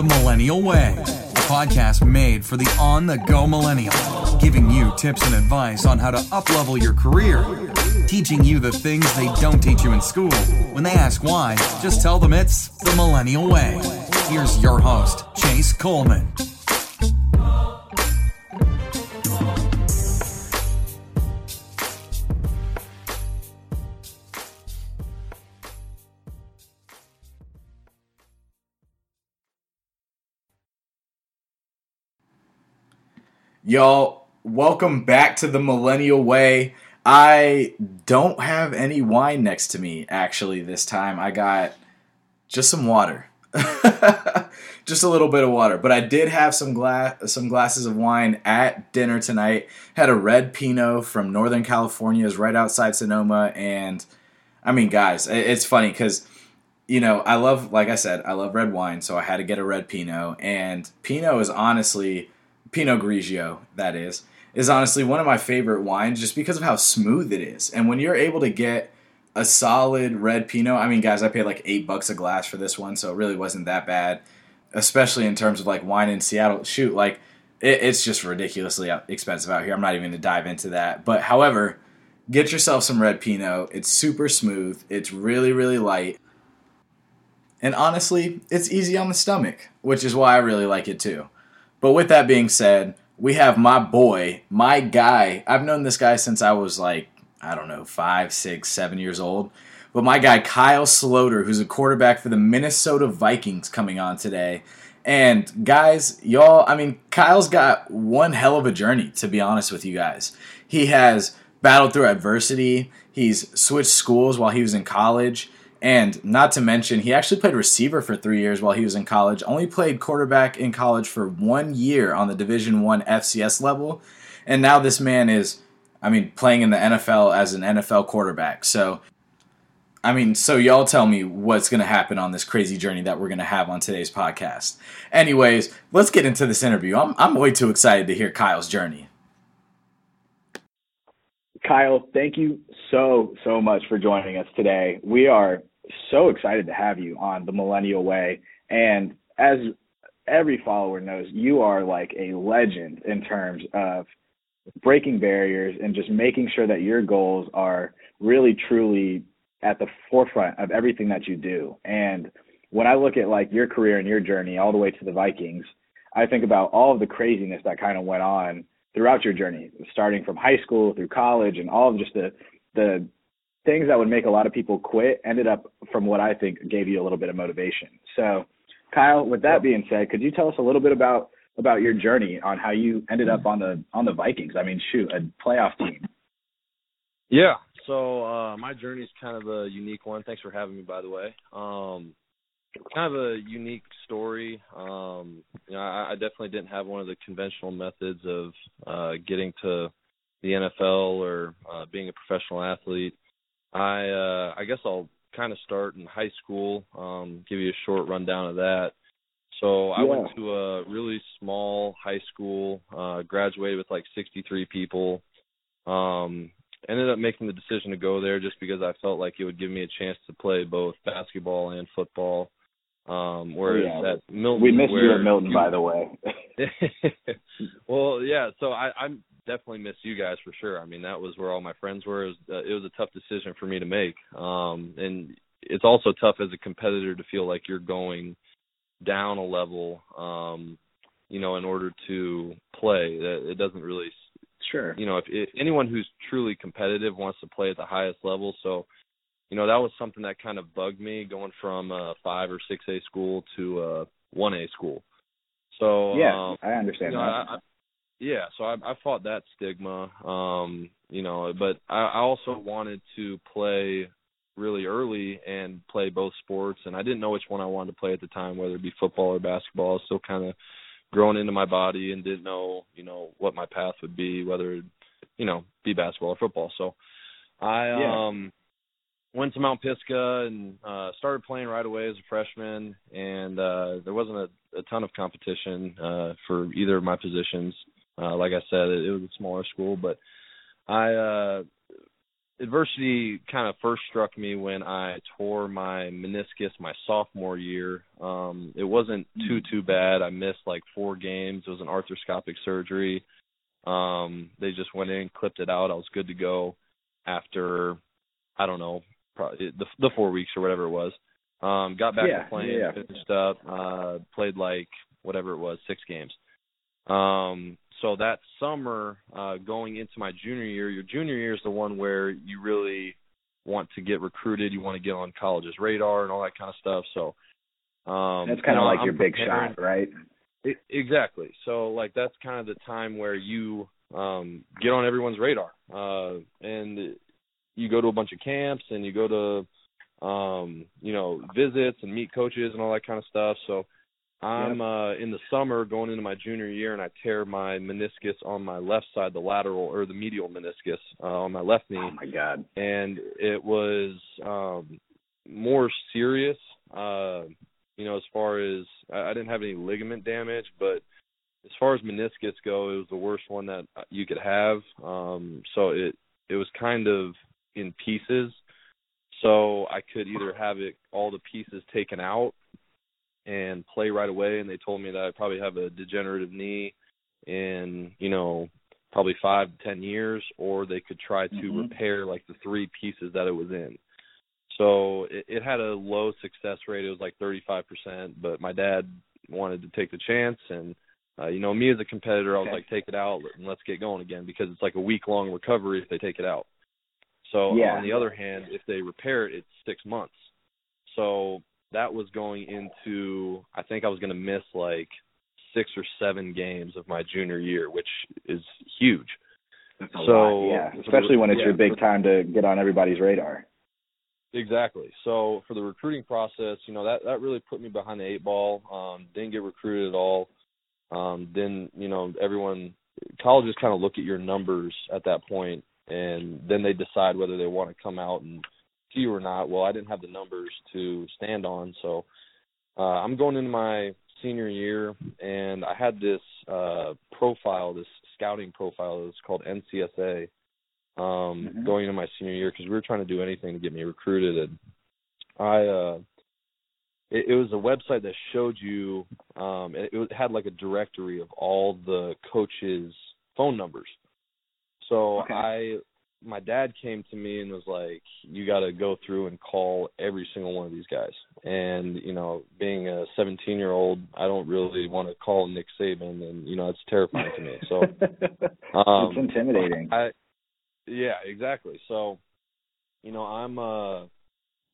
The Millennial Way, a podcast made for the on the go millennial, giving you tips and advice on how to uplevel your career, teaching you the things they don't teach you in school. When they ask why, just tell them it's The Millennial Way. Here's your host, Chase Coleman. Y'all, welcome back to the Millennial Way. I don't have any wine next to me actually this time. I got just some water. just a little bit of water, but I did have some glass some glasses of wine at dinner tonight. Had a red Pinot from Northern California, is right outside Sonoma and I mean, guys, it's funny cuz you know, I love like I said, I love red wine, so I had to get a red Pinot and Pinot is honestly Pinot Grigio, that is, is honestly one of my favorite wines just because of how smooth it is. And when you're able to get a solid red Pinot, I mean, guys, I paid like eight bucks a glass for this one, so it really wasn't that bad, especially in terms of like wine in Seattle. Shoot, like it, it's just ridiculously expensive out here. I'm not even going to dive into that. But however, get yourself some red Pinot. It's super smooth, it's really, really light. And honestly, it's easy on the stomach, which is why I really like it too. But with that being said, we have my boy, my guy. I've known this guy since I was like, I don't know, five, six, seven years old. But my guy, Kyle Sloter, who's a quarterback for the Minnesota Vikings, coming on today. And guys, y'all, I mean, Kyle's got one hell of a journey, to be honest with you guys. He has battled through adversity, he's switched schools while he was in college. And not to mention, he actually played receiver for three years while he was in college. Only played quarterback in college for one year on the Division One FCS level, and now this man is, I mean, playing in the NFL as an NFL quarterback. So, I mean, so y'all tell me what's going to happen on this crazy journey that we're going to have on today's podcast. Anyways, let's get into this interview. I'm I'm way too excited to hear Kyle's journey. Kyle, thank you so, so much for joining us today. We are so excited to have you on the Millennial Way. And as every follower knows, you are like a legend in terms of breaking barriers and just making sure that your goals are really truly at the forefront of everything that you do. And when I look at like your career and your journey all the way to the Vikings, I think about all of the craziness that kind of went on throughout your journey, starting from high school through college and all of just the the things that would make a lot of people quit ended up, from what I think, gave you a little bit of motivation. So, Kyle, with that being said, could you tell us a little bit about about your journey on how you ended up on the on the Vikings? I mean, shoot, a playoff team. Yeah. So uh, my journey is kind of a unique one. Thanks for having me, by the way. Um, kind of a unique story. Um, you know, I, I definitely didn't have one of the conventional methods of uh, getting to the NFL or uh, being a professional athlete. I uh I guess I'll kind of start in high school, um, give you a short rundown of that. So I yeah. went to a really small high school, uh graduated with like 63 people. Um ended up making the decision to go there just because I felt like it would give me a chance to play both basketball and football. Um whereas yeah. at Milton We missed you at Milton you, by the way. well, yeah, so I I'm definitely miss you guys for sure. I mean, that was where all my friends were. It was, uh, it was a tough decision for me to make, um, and it's also tough as a competitor to feel like you're going down a level, um, you know, in order to play. It doesn't really, sure, you know, if, if anyone who's truly competitive wants to play at the highest level, so. You know that was something that kind of bugged me going from a five or six A school to a one A school. So yeah, um, I understand you know, that. I, yeah, so I, I fought that stigma, um, you know, but I, I also wanted to play really early and play both sports, and I didn't know which one I wanted to play at the time, whether it be football or basketball. I was still kind of growing into my body and didn't know, you know, what my path would be, whether it, you know, be basketball or football. So I yeah. um went to Mount Pisgah and uh started playing right away as a freshman and uh there wasn't a, a ton of competition uh for either of my positions uh, like I said, it, it was a smaller school, but I uh, adversity kind of first struck me when I tore my meniscus my sophomore year. Um, it wasn't too too bad. I missed like four games. It was an arthroscopic surgery. Um, they just went in, clipped it out. I was good to go after I don't know, probably the the four weeks or whatever it was. Um, got back yeah, to playing, yeah. finished up, uh, played like whatever it was, six games. Um, so that summer, uh, going into my junior year, your junior year is the one where you really want to get recruited, you want to get on college's radar and all that kind of stuff. So um, that's kind you of know, like I'm your big shot, right? I- exactly. So like that's kind of the time where you um get on everyone's radar. Uh and you go to a bunch of camps and you go to um you know visits and meet coaches and all that kind of stuff. So I'm uh in the summer going into my junior year and I tear my meniscus on my left side, the lateral or the medial meniscus uh, on my left knee. Oh my god. and it was um more serious uh you know as far as I, I didn't have any ligament damage but as far as meniscus go it was the worst one that you could have. Um so it it was kind of in pieces. So I could either have it all the pieces taken out and play right away and they told me that I probably have a degenerative knee in you know probably five to ten years, or they could try to Mhm. repair like the three pieces that it was in. So it, it had a low success rate. It was like 35%, but my dad wanted to take the chance, and uh, you know me as a competitor, I was Okay. like, take it out and let's get going again because it's like a week long recovery if they take it out. So Yeah. on the other hand, if they repair it, it's six months. So that was going into I think I was going to miss like six or seven games of my junior year, which is huge. That's So, lot, yeah. Especially when it's yeah, your big time to get on everybody's radar. Exactly. So for the recruiting process, you know, that that really put me behind the eight ball. Um, didn't get recruited at all. Um, then, you know, everyone colleges kind of look at your numbers at that point and then they decide whether they want to come out and you or not. Well, I didn't have the numbers to stand on, so uh I'm going into my senior year and I had this uh profile, this scouting profile that's called NCSA um Mhm. going into my senior year because we were trying to do anything to get me recruited and I uh it, it was a website that showed you um it, it had like a directory of all the coaches phone numbers so Okay. I my dad came to me and was like you got to go through and call every single one of these guys and you know being a 17 year old I don't really want to call Nick Saban and you know it's terrifying to me so um, it's intimidating. I yeah, exactly. So, you know, I'm uh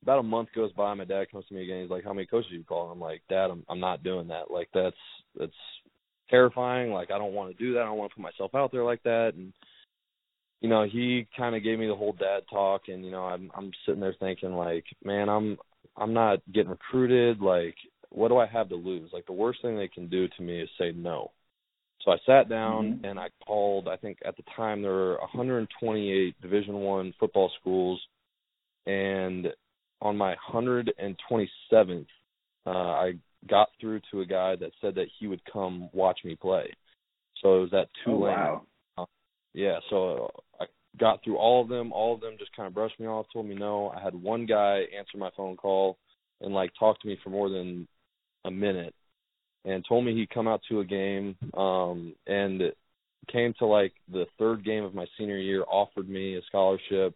about a month goes by, my dad comes to me again, he's like, How many coaches you call? And I'm like, Dad, I'm I'm not doing that. Like that's that's terrifying. Like I don't want to do that. I don't want to put myself out there like that and you know, he kind of gave me the whole dad talk and you know, I'm I'm sitting there thinking like, man, I'm I'm not getting recruited, like what do I have to lose? Like the worst thing they can do to me is say no. So I sat down Mhm. and I called. I think at the time there were 128 Division One football schools, and on my 127th, uh, I got through to a guy that said that he would come watch me play. So it was at oh, Tulane. wow. Yeah, so I got through all of them. All of them just kind of brushed me off, told me no. I had one guy answer my phone call and like talk to me for more than a minute and told me he'd come out to a game um and came to like the third game of my senior year offered me a scholarship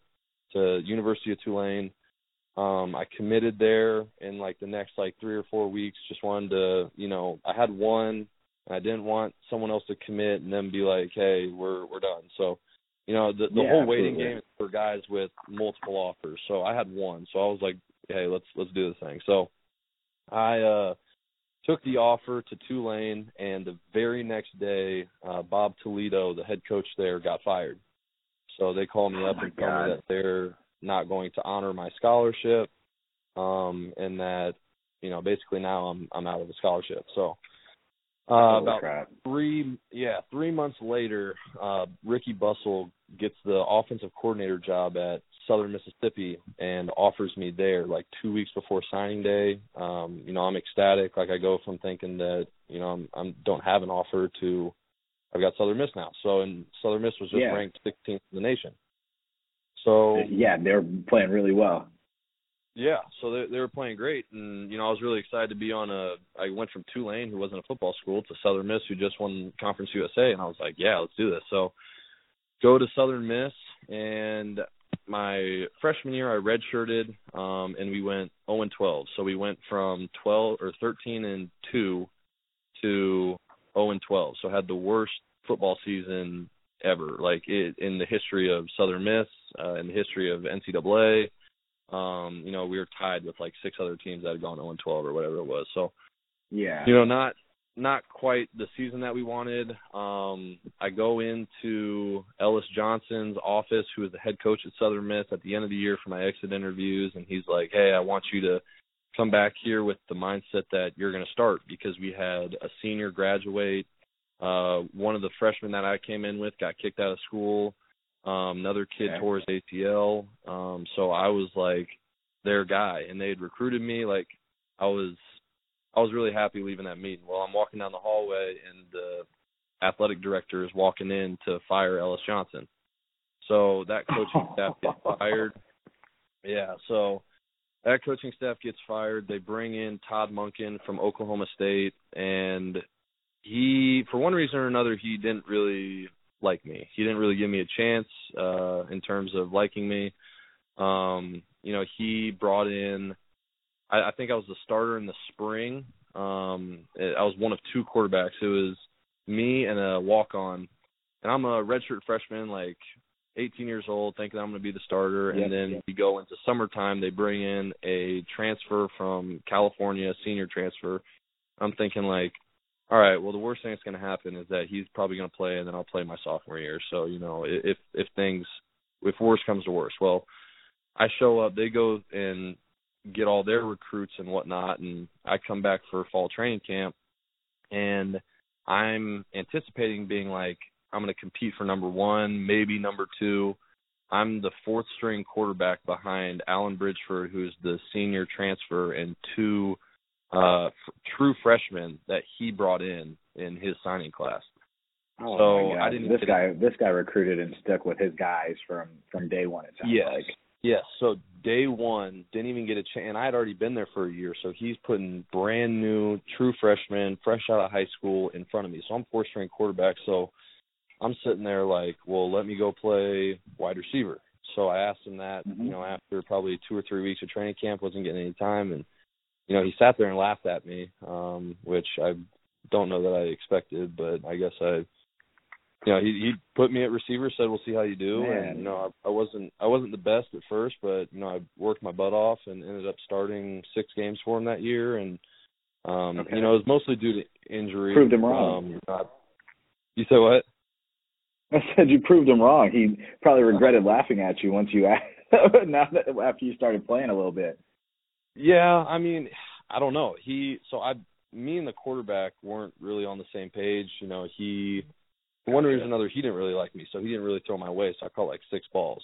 to University of Tulane. Um I committed there in like the next like 3 or 4 weeks just wanted to, you know, I had one and I didn't want someone else to commit and then be like, "Hey, we're we're done." So, you know, the the Yeah, whole waiting absolutely. game is for guys with multiple offers. So, I had one. So, I was like, "Hey, let's let's do this thing." So, I uh took the offer to Tulane, and the very next day, uh, Bob Toledo, the head coach there, got fired. So they called me Oh up and told me that they're not going to honor my scholarship, um, and that you know basically now I'm I'm out of the scholarship. So uh, about crap. three yeah three months later uh rickey bustle gets the offensive coordinator job at southern mississippi and offers me there like two weeks before signing day um you know i'm ecstatic like i go from thinking that you know i'm i'm don't have an offer to i've got southern miss now so and southern miss was just Yeah. ranked 16th in the nation So yeah, they're playing really well. Yeah, so they they were playing great, and you know I was really excited to be on a. I went from Tulane, who wasn't a football school, to Southern Miss, who just won Conference USA, and I was like, yeah, let's do this. So go to Southern Miss, and my freshman year I redshirted, um, and we went 0 and 12. So we went from 12 or 13 and two to 0 and 12. So had the worst football season ever, like it, in the history of Southern Miss, uh, in the history of NCAA. Um, you know, we were tied with like six other teams that had gone 0 and 12 or whatever it was. So, yeah, you know, not not quite the season that we wanted. Um, I go into Ellis Johnson's office, who is the head coach at Southern Miss, at the end of the year for my exit interviews, and he's like, "Hey, I want you to come back here with the mindset that you're going to start because we had a senior graduate. Uh, one of the freshmen that I came in with got kicked out of school. Um, another kid okay. tore his ACL. Um, so I was like their guy, and they had recruited me. Like I was, I was really happy leaving that meeting. Well, I'm walking down the hallway, and the athletic director is walking in to fire Ellis Johnson. So that coaching staff gets fired. Yeah, so that coaching staff gets fired. They bring in Todd Monken from Oklahoma State, and he, for one reason or another, he didn't really like me. He didn't really give me a chance uh, in terms of liking me. Um, you know, he brought in. I, I think I was the starter in the spring. Um, I was one of two quarterbacks. It was me and a walk on, and I'm a redshirt freshman, like 18 years old, thinking I'm going to be the starter. Yep, and then yep. we go into summertime. They bring in a transfer from California, senior transfer. I'm thinking like, all right, well the worst thing that's going to happen is that he's probably going to play, and then I'll play my sophomore year. So you know, if if things, if worse comes to worse, well, I show up. They go and get all their recruits and whatnot, and I come back for fall training camp, and I'm anticipating being like, I'm going to compete for number one, maybe number two. I'm the fourth string quarterback behind Allan Bridgford, who's the senior transfer, and two uh f- true freshmen that he brought in in his signing class. Oh So. I didn't This guy, this guy recruited and stuck with his guys from from day one. It sounds Yes. like. Yes. So day one didn't even get a chance. And I had already been there for a year, so he's putting brand new, true freshmen, fresh out of high school, in front of me. So I'm four string quarterback. So I'm sitting there like, well, let me go play wide receiver. So I asked him that, Mhm. you know, after probably two or three weeks of training camp, wasn't getting any time, and you know, he sat there and laughed at me, um, which I don't know that I expected, but I guess I you know, he he put me at receiver, said we'll see how you do, Man. and you know, I, I wasn't I wasn't the best at first, but you know, I worked my butt off and ended up starting six games for him that year, and um, Okay. you know, it was mostly due to injury. Proved him wrong. Um, not, you said what? I said you proved him wrong. He probably regretted laughing at you once you now that after you started playing a little bit. Yeah, I mean, I don't know. He so I me and the quarterback weren't really on the same page. You know, he for one reason or another he didn't really like me, so he didn't really throw my way. So I caught like six balls.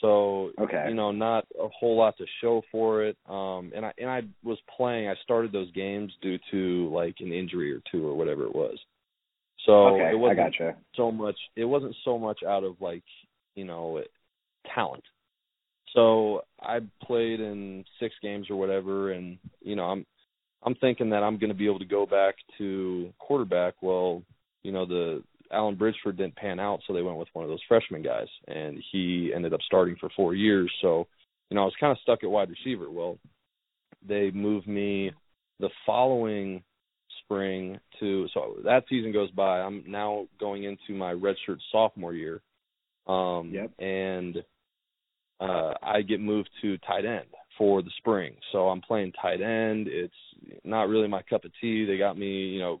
So Okay. you know, not a whole lot to show for it. Um, and I and I was playing. I started those games due to like an injury or two or whatever it was. So okay, it I wasn't gotcha. so much it wasn't so much out of like you know talent so i played in six games or whatever and you know i'm i'm thinking that i'm going to be able to go back to quarterback well you know the allan bridgford didn't pan out so they went with one of those freshman guys and he ended up starting for four years so you know i was kind of stuck at wide receiver well they moved me the following spring to so that season goes by. I'm now going into my redshirt sophomore year. Um Yep. and uh I get moved to tight end for the spring. So I'm playing tight end. It's not really my cup of tea. They got me, you know,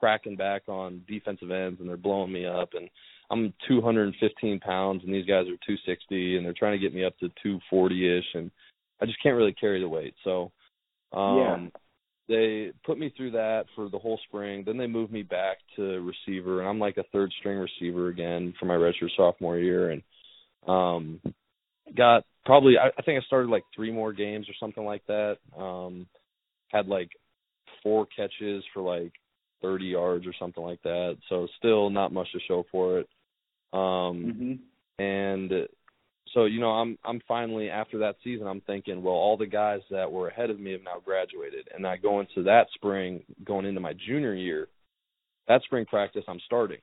cracking back on defensive ends and they're blowing me up and I'm 215 pounds and these guys are 260 and they're trying to get me up to 240 ish and I just can't really carry the weight. So um Yeah. they put me through that for the whole spring. Then they moved me back to receiver, and I'm like a third string receiver again for my redshirt sophomore year, and um, got probably I, I think I started like three more games or something like that. Um, had like four catches for like 30 yards or something like that. So still not much to show for it. Um, Mhm. and so you know I'm I'm finally after that season I'm thinking well all the guys that were ahead of me have now graduated and I go into that spring going into my junior year that spring practice I'm starting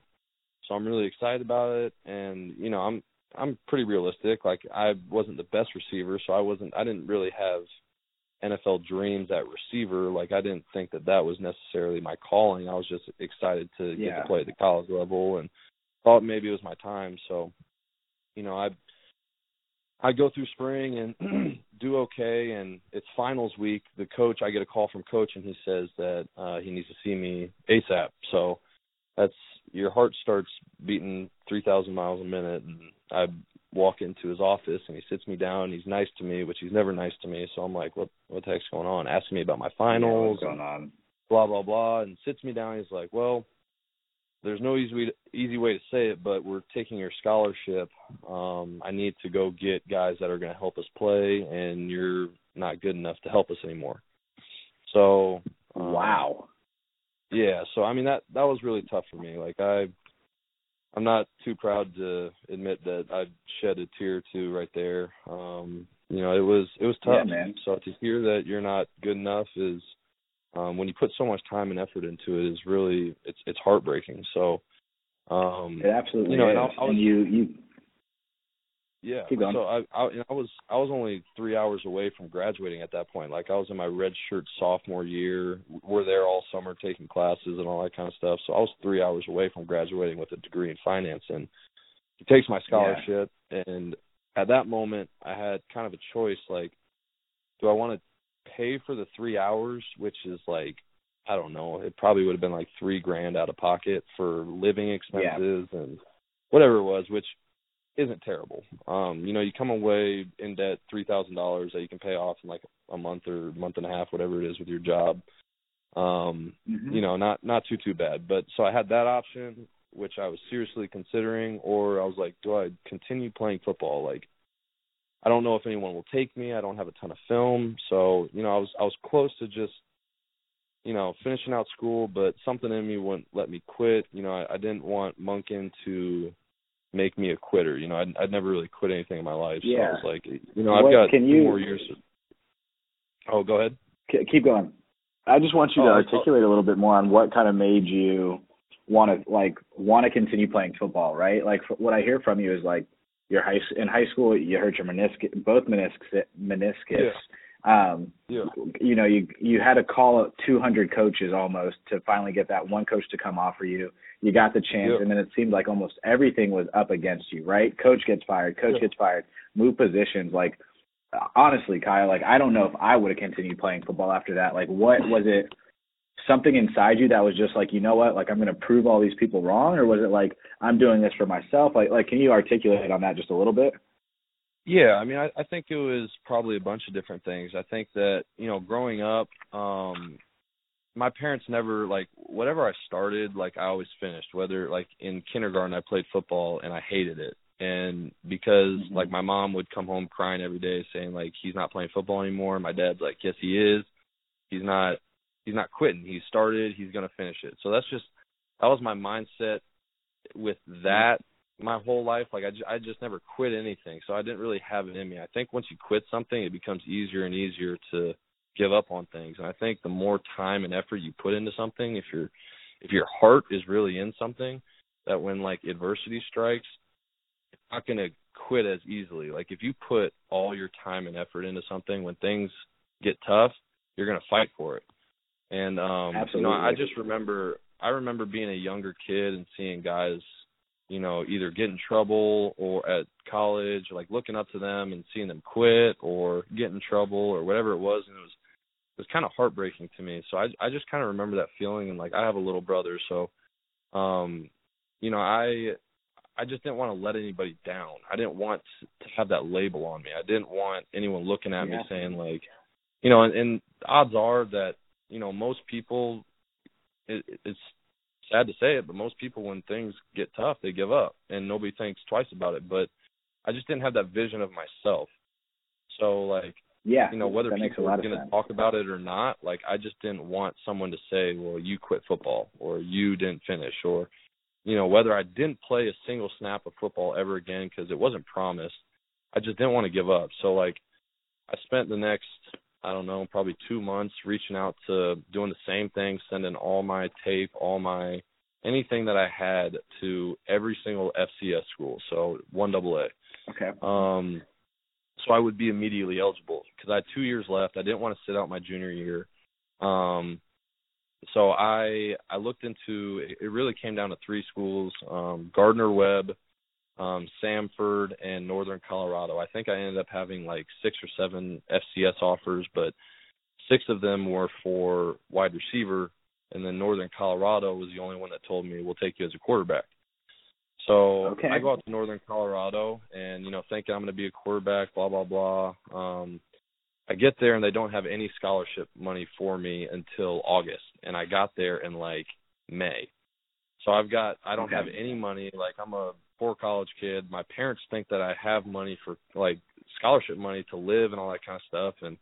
so I'm really excited about it and you know I'm I'm pretty realistic. Like I wasn't the best receiver so I wasn't I didn't really have NFL dreams at receiver. Like I didn't think that that was necessarily my calling. I was just excited to get to play at the college level and thought maybe it was my time. So you know I I go through spring and do okay, and it's finals week. The coach, I get a call from coach, and he says that uh, he needs to see me ASAP. So that's your heart starts beating three thousand miles a minute, and I walk into his office, and he sits me down. He's nice to me, which he's never nice to me. So I'm like, what what the heck's going on? Asking me about my Yeah, finals, what's going on? blah blah blah, and sits me down. He's like, well. There's no easy way to, easy way to say it, but we're taking your scholarship. Um, I need to go get guys that are going to help us play, and you're not good enough to help us anymore. So, um, Wow. Yeah. So I mean that that was really tough for me. Like I, I'm not too proud to admit that I shed a tear or two right there. Um, you know, it was it was tough Yeah, man. So to hear that you're not good enough is um when you put so much time and effort into it is really it's it's heartbreaking. So um It absolutely you know, is. and I- I was- and you you yeah. Keep going. So I, I, I was I was only three hours away from graduating at that point. Like I was in my red shirt sophomore year. We're there all summer taking classes and all that kind of stuff. So I was three hours away from graduating with a degree in finance. And he takes my scholarship. And at that moment, I had kind of a choice. Like, do I want to pay for the three hours, which is like I don't know. It probably would have been like three grand out of pocket for living expenses and whatever it was, which isn't terrible. Um, you know, you come away in debt three thousand dollars that you can pay off in like a month or month and a half, whatever it is with your job. Um, Mhm. you know, not not too too bad. But so I had that option, which I was seriously considering, or I was like, do I continue playing football? Like, I don't know if anyone will take me. I don't have a ton of film, so you know, I was I was close to just you know finishing out school, but something in me wouldn't let me quit. You know, I, I didn't want Monken to make me a quitter. You know, I'd, I'd never really quit anything in my life, so I was like, you know, I've What got can you- more years. Oh, go ahead. Keep going. I just want you to Oh, articulate a little bit more on what kind of made you want to like want to continue playing football, right? Like f- what I hear from you is like your high in high school you hurt your meniscus, both meniscus meniscus. Um, Yeah. you know, you you had to call up 200 coaches almost to finally get that one coach to come offer you. You got the chance, Yeah. and then it seemed like almost everything was up against you, right? Coach gets fired, coach Yeah. gets fired, move positions. Like honestly, Kyle, like I don't know if I would have continued playing football after that. Like, what was it? Something inside you that was just like, you know what? Like, I'm going to prove all these people wrong, or was it like I'm doing this for myself? Like, like, can you articulate on that just a little bit? Yeah, I mean, I, I think it was probably a bunch of different things. I think that you know, growing up, um, my parents never like whatever I started, like I always finished. Whether like in kindergarten, I played football and I hated it, and because Mhm. like my mom would come home crying every day saying like he's not playing football anymore. My dad's like, yes, he is. He's not. He's not quitting. He started. He's gonna finish it. So that's just that was my mindset with that my whole life. Like I, ju- I just never quit anything, so I didn't really have it in me. I think once you quit something, it becomes easier and easier to give up on things. And I think the more time and effort you put into something, if your if your heart is really in something, that when like adversity strikes, you're not gonna quit as easily. Like if you put all your time and effort into something, when things get tough, you're gonna fight for it. And um you know, I just remember I remember being a younger kid and seeing guys, you know, either get in trouble or at college, like looking up to them and seeing them quit or get in trouble or whatever it was and it was it was kind of heartbreaking to me. So I I just kind of remember that feeling and like I have a little brother, so um you know, I I just didn't want to let anybody down. I didn't want to have that label on me. I didn't want anyone looking at Yeah. me saying like, you know, and, and odds are that you know most people. It, it's sad to say it, but most people when things get tough, they give up, and nobody thinks twice about it. But I just didn't have that vision of myself. So like, Yeah, you know, whether that makes a people are going to sense. talk about it or not, like I just didn't want someone to say, "Well, you quit football," or "You didn't finish," or you know, whether I didn't play a single snap of football ever again because it wasn't promised. I just didn't want to give up. So like I spent the next I don't know, probably 2 months reaching out to doing the same thing, sending all my tape, all my anything that I had to every single FCS school. So 1 double A. Okay. Um so I would be immediately eligible because I had 2 years left. I didn't want to sit out my junior year. Um so I I looked into it really came down to three schools, um Gardner Webb, um, Samford, and Northern Colorado. I think I ended up having like six or seven FCS offers, but six of them were for wide receiver, and then Northern Colorado was the only one that told me we'll take you as a quarterback. So okay. I go out to Northern Colorado, and you know, thinking I'm going to be a quarterback, blah blah blah. Um, I get there and they don't have any scholarship money for me until August, and I got there in like May. So I've got I don't Okay. have any money. Like I'm a poor college kid. My parents think that I have money for like scholarship money to live and all that kind of stuff, and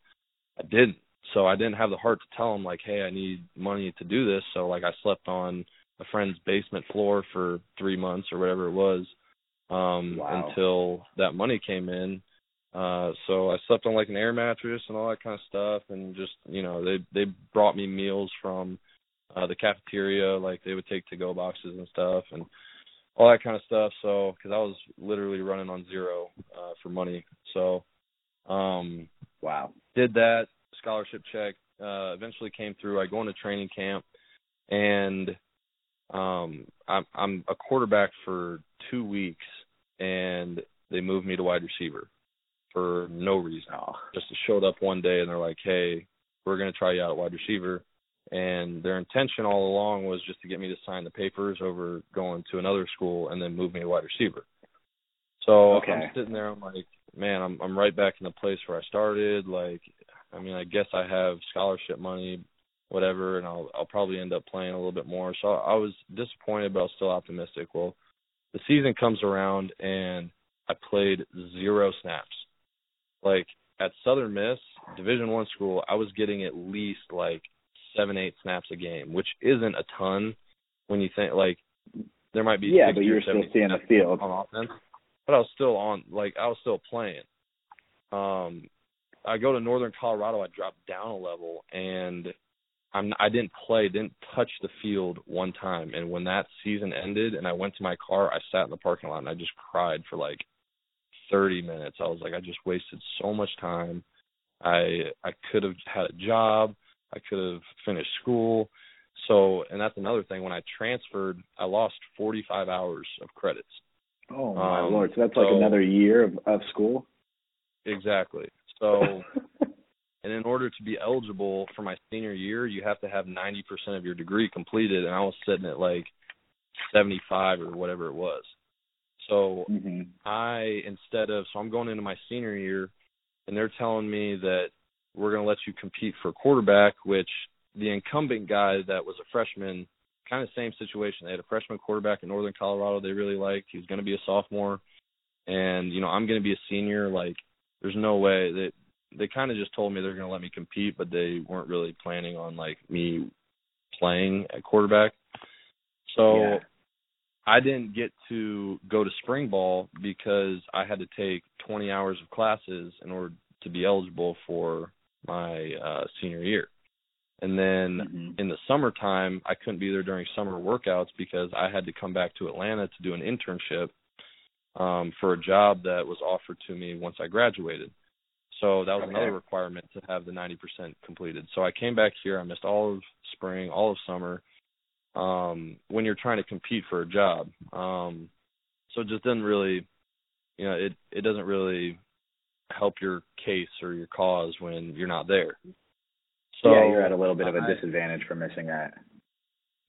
I didn't. So I didn't have the heart to tell them like, hey, I need money to do this. So like I slept on a friend's basement floor for three months or whatever it was um Wow. until that money came in. Uh so I slept on like an air mattress and all that kind of stuff and just you know they they brought me meals from uh the cafeteria like they would take to go boxes and stuff and all that kind of stuff. So cuz I was literally running on zero uh for money. So um Wow. did that scholarship check uh eventually came through. I go into training camp and um i'm i'm a quarterback for two weeks and they moved me to wide receiver for no reason. Just showed up one day and they're like hey we're going to try you out at wide receiver and their intention all along was just to get me to sign the papers over going to another school and then move me to wide receiver so Okay. i'm sitting there i'm like man i'm i'm right back in the place where i started like I mean, I guess I have scholarship money, whatever, and I'll I'll probably end up playing a little bit more. So I was disappointed, but I was still optimistic. Well, the season comes around and I played zero snaps. Like at Southern Miss, Division One school, I was getting at least like seven, eight snaps a game, which isn't a ton when you think like there might be Yeah, but you're still seeing the field. on offense. But I was still on like I was still playing. Um I go to Northern Colorado, I dropped down a level and I'm I didn't play, didn't touch the field one time. And when that season ended and I went to my car, I sat in the parking lot and I just cried for like 30 minutes. I was like I just wasted so much time. I I could have had a job, I could have finished school. So, and that's another thing when I transferred, I lost 45 hours of credits. Oh my Um, lord! So that's like another year of, of school. Exactly. So, and in order to be eligible for my senior year, you have to have 90% of your degree completed, and I was sitting at like 75 or whatever it was. So hmm I instead of so I'm going into my senior year, and they're telling me that we're going to let you compete for quarterback, which the incumbent guy that was a freshman, kind of same situation. They had a freshman quarterback in Northern Colorado they really liked. He was going to be a sophomore, and you know I'm going to be a senior. Like, there's no way that they kind of just told me they're going to let me compete, but they weren't really planning on like me playing at quarterback. So Yeah. I didn't get to go to spring ball because I had to take 20 hours of classes in order to be eligible for my uh senior year. And then Mhm. in the summertime, I couldn't be there during summer workouts because I had to come back to Atlanta to do an internship um for a job that was offered to me once I graduated. So that was Okay. another requirement to have the 90% completed. So I came back here, I missed all of spring, all of summer um when you're trying to compete for a job. Um so it just doesn't really you know, it it doesn't really help your case or your cause when you're not there. So yeah, you're at a little bit of a I- disadvantage for missing that.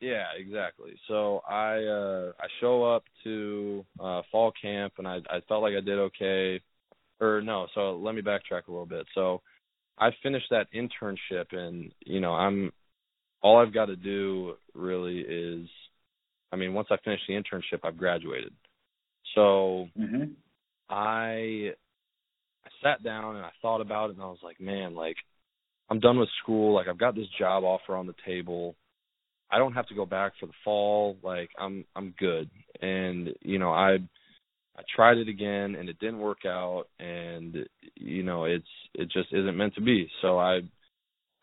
yeah, exactly. So I uh I show up to uh fall camp and I I felt like I did okay. Or no, so let me backtrack a little bit. So I finished that internship and you know, I'm all I've got to do really is I mean, once I finish the internship, I've graduated. So hmm I I sat down and I thought about it and I was like, man, like I'm done with school, like I've got this job offer on the table. I don't have to go back for the fall, like I'm I'm good. And you know, I I tried it again and it didn't work out and you know it's it just isn't meant to be. So I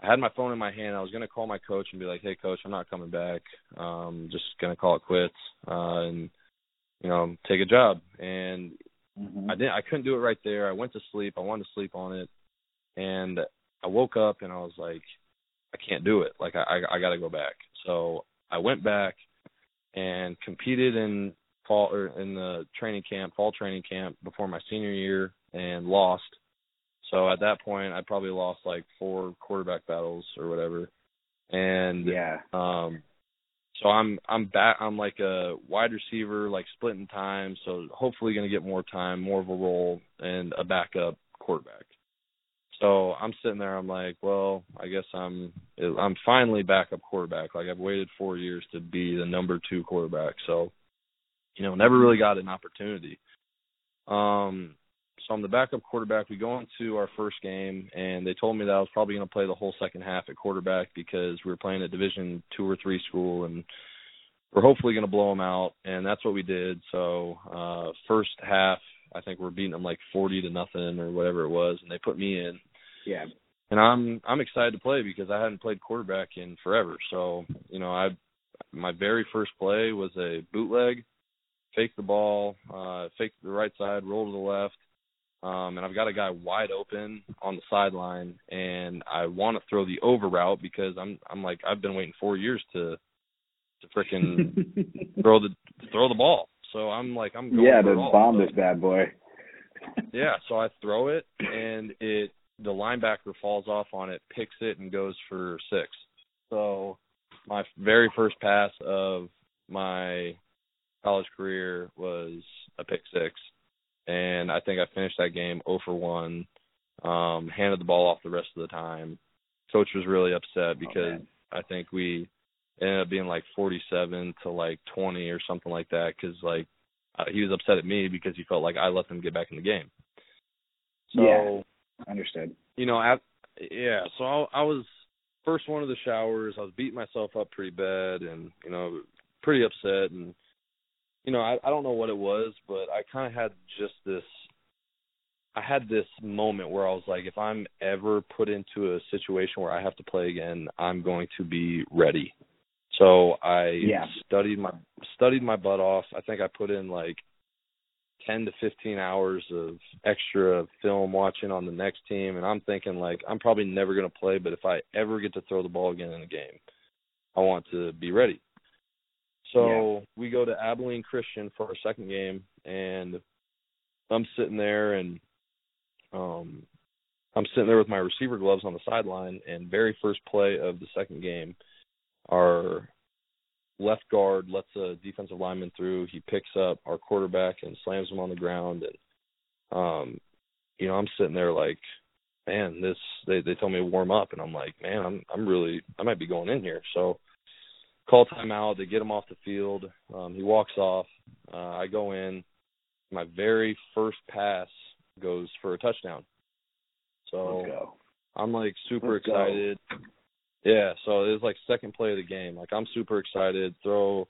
I had my phone in my hand. I was gonna call my coach and be like, "Hey, coach, I'm not coming back. Um, just gonna call it quits uh, and you know take a job." And mm-hmm. I didn't. I couldn't do it right there. I went to sleep. I wanted to sleep on it, and I woke up and I was like, "I can't do it. Like I I, I got to go back." So I went back and competed in fall or in the training camp, fall training camp before my senior year, and lost so at that point, I probably lost like four quarterback battles or whatever. And yeah, um, so I'm I'm back. I'm like a wide receiver, like splitting time. So hopefully to get more time, more of a role, and a backup quarterback. So I'm sitting there. I'm like, well, I guess I'm I'm finally backup quarterback. Like I've waited four years to be the number two quarterback. So, you know, never really got an opportunity. Um, so I'm the backup quarterback. We go into our first game, and they told me that I was probably going to play the whole second half at quarterback because we were playing a Division two or three school, and we're hopefully going to blow them out. And that's what we did. So uh, first half, I think we're beating them like 40 to nothing or whatever it was, and they put me in. Yeah. And I'm I'm excited to play because I hadn't played quarterback in forever. So you know I my very first play was a bootleg, fake the ball, uh, fake the right side, roll to the left, um, and I've got a guy wide open on the sideline, and I want to throw the over route because I'm I'm like I've been waiting four years to to freaking throw the throw the ball. So I'm like I'm going yeah to bomb this bad boy. yeah, so I throw it, and it the linebacker falls off on it, picks it, and goes for six. So my very first pass of my college career was a pick six and I think I finished that game 0 for 1. Um, handed the ball off the rest of the time. Coach was really upset because okay. I think we ended up being like 47 to like 20 or something like that because like uh, he was upset at me because he felt like I let them get back in the game. So, yeah, understood. You know, at, yeah. So I, I was first one of the showers. I was beating myself up pretty bad, and you know, pretty upset. And you know, I, I don't know what it was, but I kind of had just this. I had this moment where I was like, if I'm ever put into a situation where I have to play again, I'm going to be ready. So I yeah. studied my studied my butt off. I think I put in like 10 to 15 hours of extra film watching on the next team and I'm thinking like I'm probably never going to play but if I ever get to throw the ball again in a game I want to be ready. So yeah. we go to Abilene Christian for our second game, and I'm sitting there and um I'm sitting there with my receiver gloves on the sideline, and very first play of the second game, our left guard lets a defensive lineman through. He picks up our quarterback and slams him on the ground, and um, you know I'm sitting there like, man, this they they told me to warm up, and I'm like, man, I'm I'm really I might be going in here. So call timeout. They get him off the field. Um, he walks off. Uh, I go in. My very first pass goes for a touchdown. So I'm like super Let's excited. Go. Yeah, so it was like second play of the game. Like I'm super excited. Throw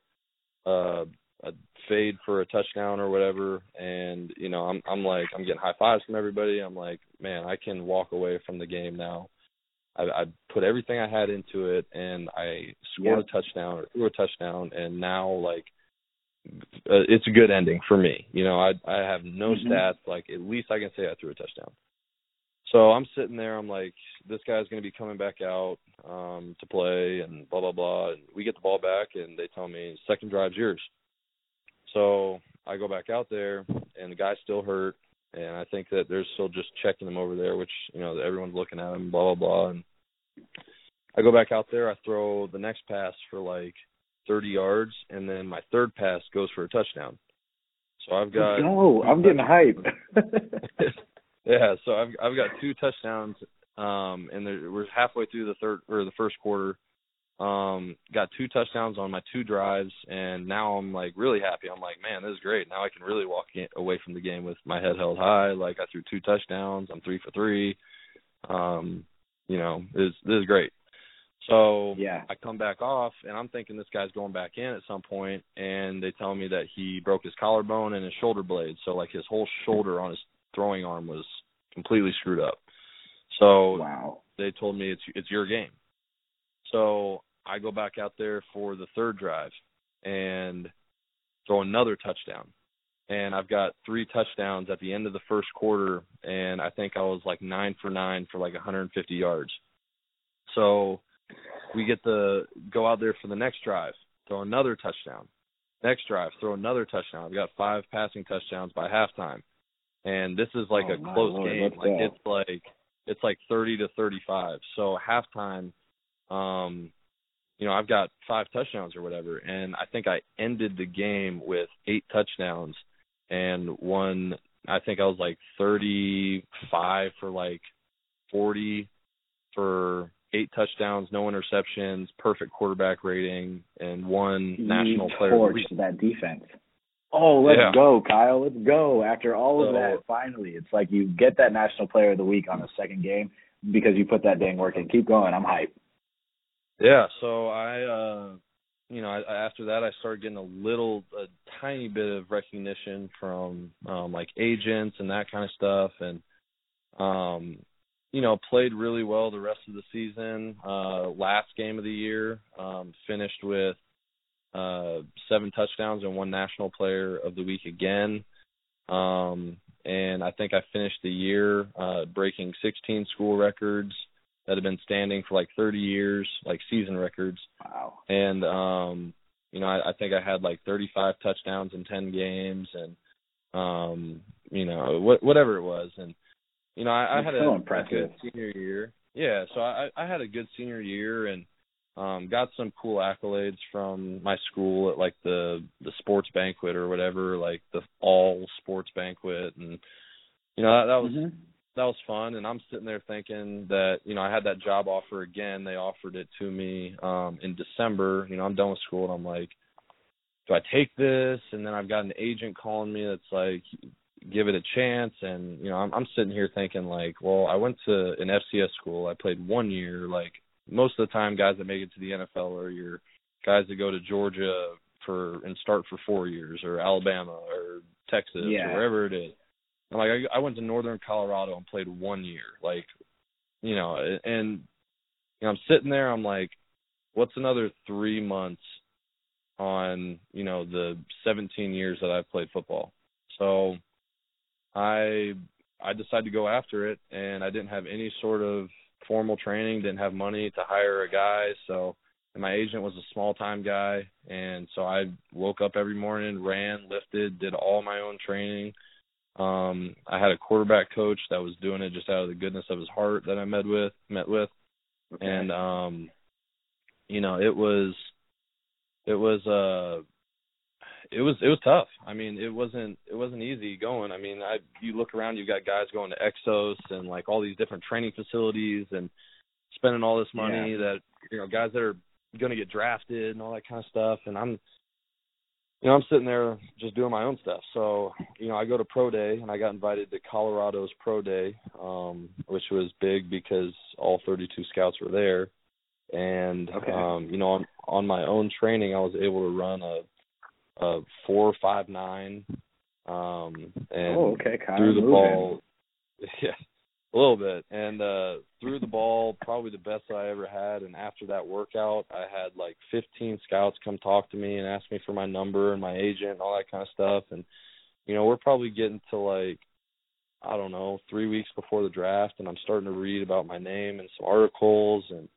uh, a fade for a touchdown or whatever, and you know I'm I'm like I'm getting high fives from everybody. I'm like, man, I can walk away from the game now I, I put everything I had into it, and I scored a touchdown or threw a touchdown, and now like uh, it's a good ending for me. You know, I I have no mm-hmm. stats. Like at least I can say I threw a touchdown. So I'm sitting there. I'm like, this guy's going to be coming back out um, to play, and blah blah blah. And we get the ball back, and they tell me second drive's yours. So I go back out there, and the guy's still hurt and I think that they're still just checking him over there, which you know everyone's looking at him, blah blah blah. And I go back out there, I throw the next pass for like 30 yards, and then my third pass goes for a touchdown. So I've got no, I'm getting hype. yeah, so I've I've got two touchdowns, um, and there, we're halfway through the third or the first quarter, um, got two touchdowns on my two drives, and now I'm like really happy. I'm like, man, this is great. Now I can really walk in, away from the game with my head held high. Like I threw two touchdowns. I'm three for three. Um, you know, this this is great. So Yeah. I come back off, and I'm thinking this guy's going back in at some point, and they tell me that he broke his collarbone and his shoulder blade. So like his whole shoulder on his throwing arm was completely screwed up. So Wow. they told me it's it's your game. So I go back out there for the third drive and throw another touchdown. And I've got three touchdowns at the end of the first quarter and I think I was like 9 for 9 for like 150 yards. So we get to go out there for the next drive, throw another touchdown. Next drive, throw another touchdown. I've got five passing touchdowns by halftime. And this is like Oh, a close Lord, game. Like it's like it's like 30 to 35. So halftime um you know, I've got five touchdowns or whatever and I think I ended the game with eight touchdowns and one I think I was like 35 for like 40 for eight touchdowns, no interceptions, perfect quarterback rating and one national player of the week. torched that defense. Oh, let's Yeah. go, Kyle. Let's go. After all of So- that, finally, it's like you get that national player of the week on the second game because you put that dang work in. Keep going. I'm hyped. Yeah, so I uh you know, I, after that I started getting a little a tiny bit of recognition from um like agents and that kind of stuff and um you know, played really well the rest of the season. Uh last game of the year, um finished with uh seven touchdowns and one national player of the week again. Um and I think I finished the year uh breaking 16 school records that have been standing for like 30 years, like season records. Wow. And um, you know, I, I think I had like 35 touchdowns in 10 games, and um, you know, what, whatever it was, and you know, I, I had so a, a impressive. good senior year. Yeah, so I, I had a good senior year, and um, got some cool accolades from my school at like the the sports banquet or whatever, like the all sports banquet, and you know, that, that was Mhm. That was fun and I'm sitting there thinking that, you know, I had that job offer again. They offered it to me um in December. You know, I'm done with school and I'm like, do I take this? And then I've got an agent calling me that's like give it a chance and you know, I'm I'm sitting here thinking like, well, I went to an FCS school. I played one year like most of the time guys that make it to the NFL are your guys that go to Georgia for and start for 4 years or Alabama or Texas Yeah. or wherever it is. Like I, I went to Northern Colorado and played one year, like you know, and you know I'm sitting there, I'm like, what's another three months on you know the 17 years that I've played football? So I I decided to go after it, and I didn't have any sort of formal training, didn't have money to hire a guy, so and my agent was a small time guy, and so I woke up every morning, ran, lifted, did all my own training. Um, I had a quarterback coach that was doing it just out of the goodness of his heart that I met with, met with, Okay. and um, you know, it was, it was, uh, it was, it was tough. I mean, it wasn't, it wasn't easy going. I mean, I, you look around, you've got guys going to Exos and like all these different training facilities and spending all this money Yeah. that, you know, guys that are going to get drafted and all that kind of stuff. And I'm, you know, I'm sitting there just doing my own stuff. So, you know, I go to pro day and I got invited to Colorado's pro day, um, which was big because all 32 scouts were there. And, Okay. um, you know, on, on my own training, I was able to run a, a four, five, nine, um, and oh, okay, Kyle. threw the moving. ball. Yeah, a little bit, and uh threw the ball probably the best I ever had. And after that workout, I had like 15 scouts come talk to me and ask me for my number and my agent and all that kind of stuff. And you know, we're probably getting to like I don't know three weeks before the draft, and I'm starting to read about my name and some articles and.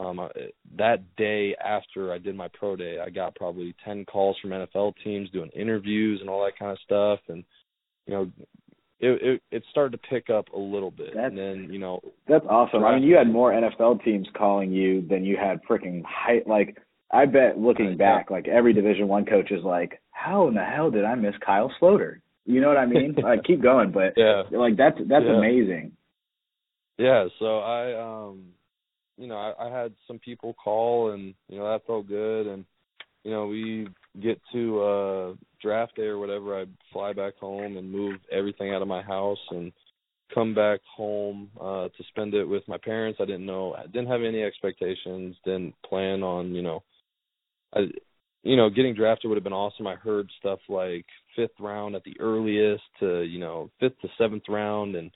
Um, I, that day after I did my pro day, I got probably ten calls from NFL teams doing interviews and all that kind of stuff, and you know, it it, it started to pick up a little bit, That's- and then you know, That's awesome. I mean, you had more NFL teams calling you than you had freaking height. Like, I bet looking back, like every Division One coach is like, "How in the hell did I miss Kyle Sloter?" You know what I mean? like, keep going, but yeah, like that's that's Yeah. amazing. yeah. So I, um, you know, I, I had some people call, and you know that felt good, and you know we get to uh draft day or whatever, I'd fly back home and move everything out of my house and come back home uh to spend it with my parents. I didn't know I didn't have any expectations, didn't plan on, you know I you know, getting drafted would have been awesome. I heard stuff like fifth round at the earliest to, you know, fifth to seventh round and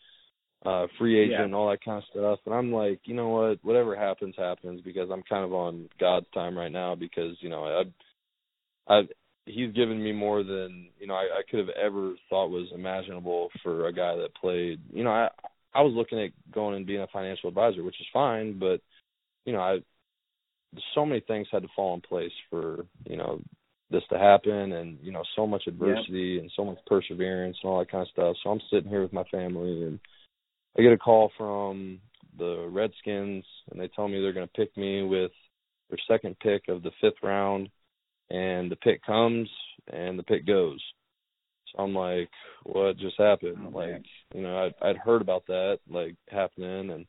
uh free agent Yeah. and all that kind of stuff. And I'm like, you know what, whatever happens, happens because I'm kind of on God's time right now because, you know, I I he's given me more than, you know, I, I could have ever thought was imaginable for a guy that played you know, I I was looking at going and being a financial advisor, which is fine, but you know, I so many things had to fall in place for, you know, this to happen and, you know, so much adversity and so much perseverance and all that kind of stuff. So I'm sitting here with my family and I get a call from the Redskins and they tell me they're going to pick me with their second pick of the fifth round and the pick comes and the pick goes. So I'm like, what just happened? Oh, like, man. you know, I'd, I'd heard about that like happening and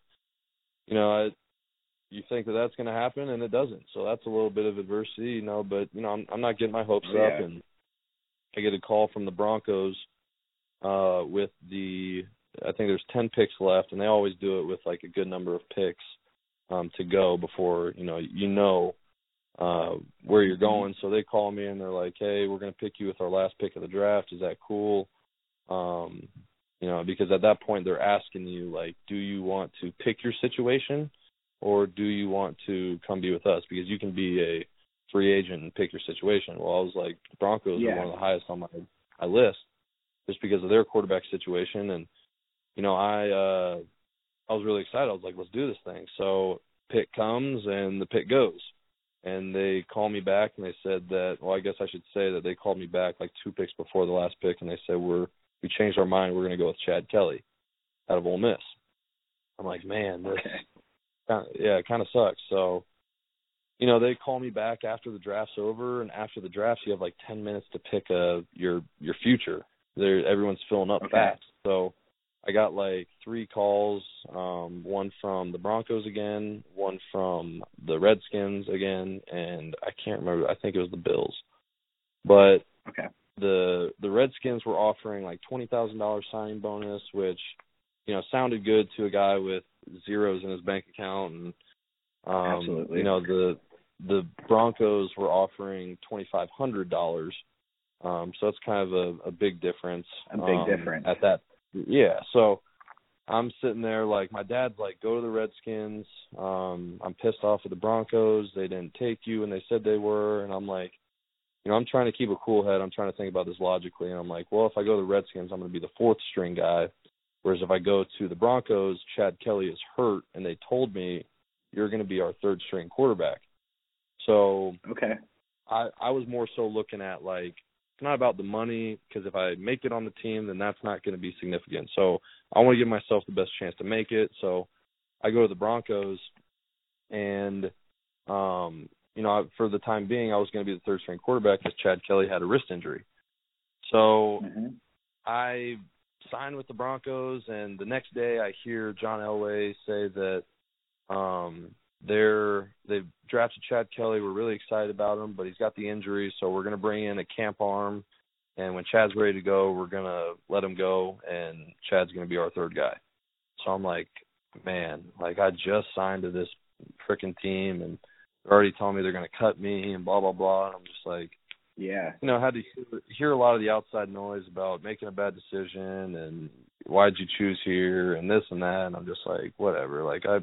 you know, I you think that that's going to happen and it doesn't. So that's a little bit of adversity, you know, but you know, I'm I'm not getting my hopes Yeah. up and I get a call from the Broncos uh with the I think there's 10 picks left and they always do it with like a good number of picks um to go before, you know, you know uh where you're going. So they call me and they're like, "Hey, we're going to pick you with our last pick of the draft. Is that cool?" Um you know, because at that point they're asking you like, "Do you want to pick your situation or do you want to come be with us because you can be a free agent and pick your situation." Well, I was like, the Broncos Yeah. are one of the highest on my my list just because of their quarterback situation and you know, I uh I was really excited. I was like, let's do this thing. So pick comes and the pick goes. And they call me back and they said that well I guess I should say that they called me back like two picks before the last pick and they said we're we changed our mind, we're gonna go with Chad Kelly out of Ole Miss. I'm like, man, this Okay. kinda, yeah, it kinda sucks. So you know, they call me back after the draft's over and after the draft you have like ten minutes to pick uh your your future. There everyone's filling up Okay. fast. So I got like three calls, um, one from the Broncos again, one from the Redskins again, and I can't remember. I think it was the Bills. But Okay. the the Redskins were offering like twenty thousand dollars signing bonus, which you know sounded good to a guy with zeros in his bank account, and um, Absolutely. you know the the Broncos were offering twenty five hundred dollars. Um, so that's kind of a, a big difference. A big um, difference. at that. Yeah, so I'm sitting there like my dad's like, go to the Redskins. Um, I'm pissed off at the Broncos. They didn't take you, and they said they were, and I'm like, you know, I'm trying to keep a cool head. I'm trying to think about this logically, and I'm like, well, if I go to the Redskins, I'm going to be the fourth string guy. Whereas if I go to the Broncos, Chad Kelly is hurt, and they told me you're going to be our third string quarterback. So Okay. I I was more so looking at like it's not about the money because if I make it on the team, then that's not going to be significant. So I want to give myself the best chance to make it. So I go to the Broncos, and um, you know, for the time being, I was going to be the third string quarterback because Chad Kelly had a wrist injury. So hmm I signed with the Broncos, and the next day I hear John Elway say that um, they're they've drafted Chad Kelly. We're really excited about him, but he's got the injury, so we're going to bring in a camp arm. And when Chad's ready to go, we're going to let him go, and Chad's going to be our third guy. So I'm like, man, like I just signed to this freaking team, and they're already telling me they're going to cut me and blah blah blah. And I'm just like, Yeah. you know, had to hear, hear a lot of the outside noise about making a bad decision and why'd you choose here and this and that. And I'm just like, whatever. Like I,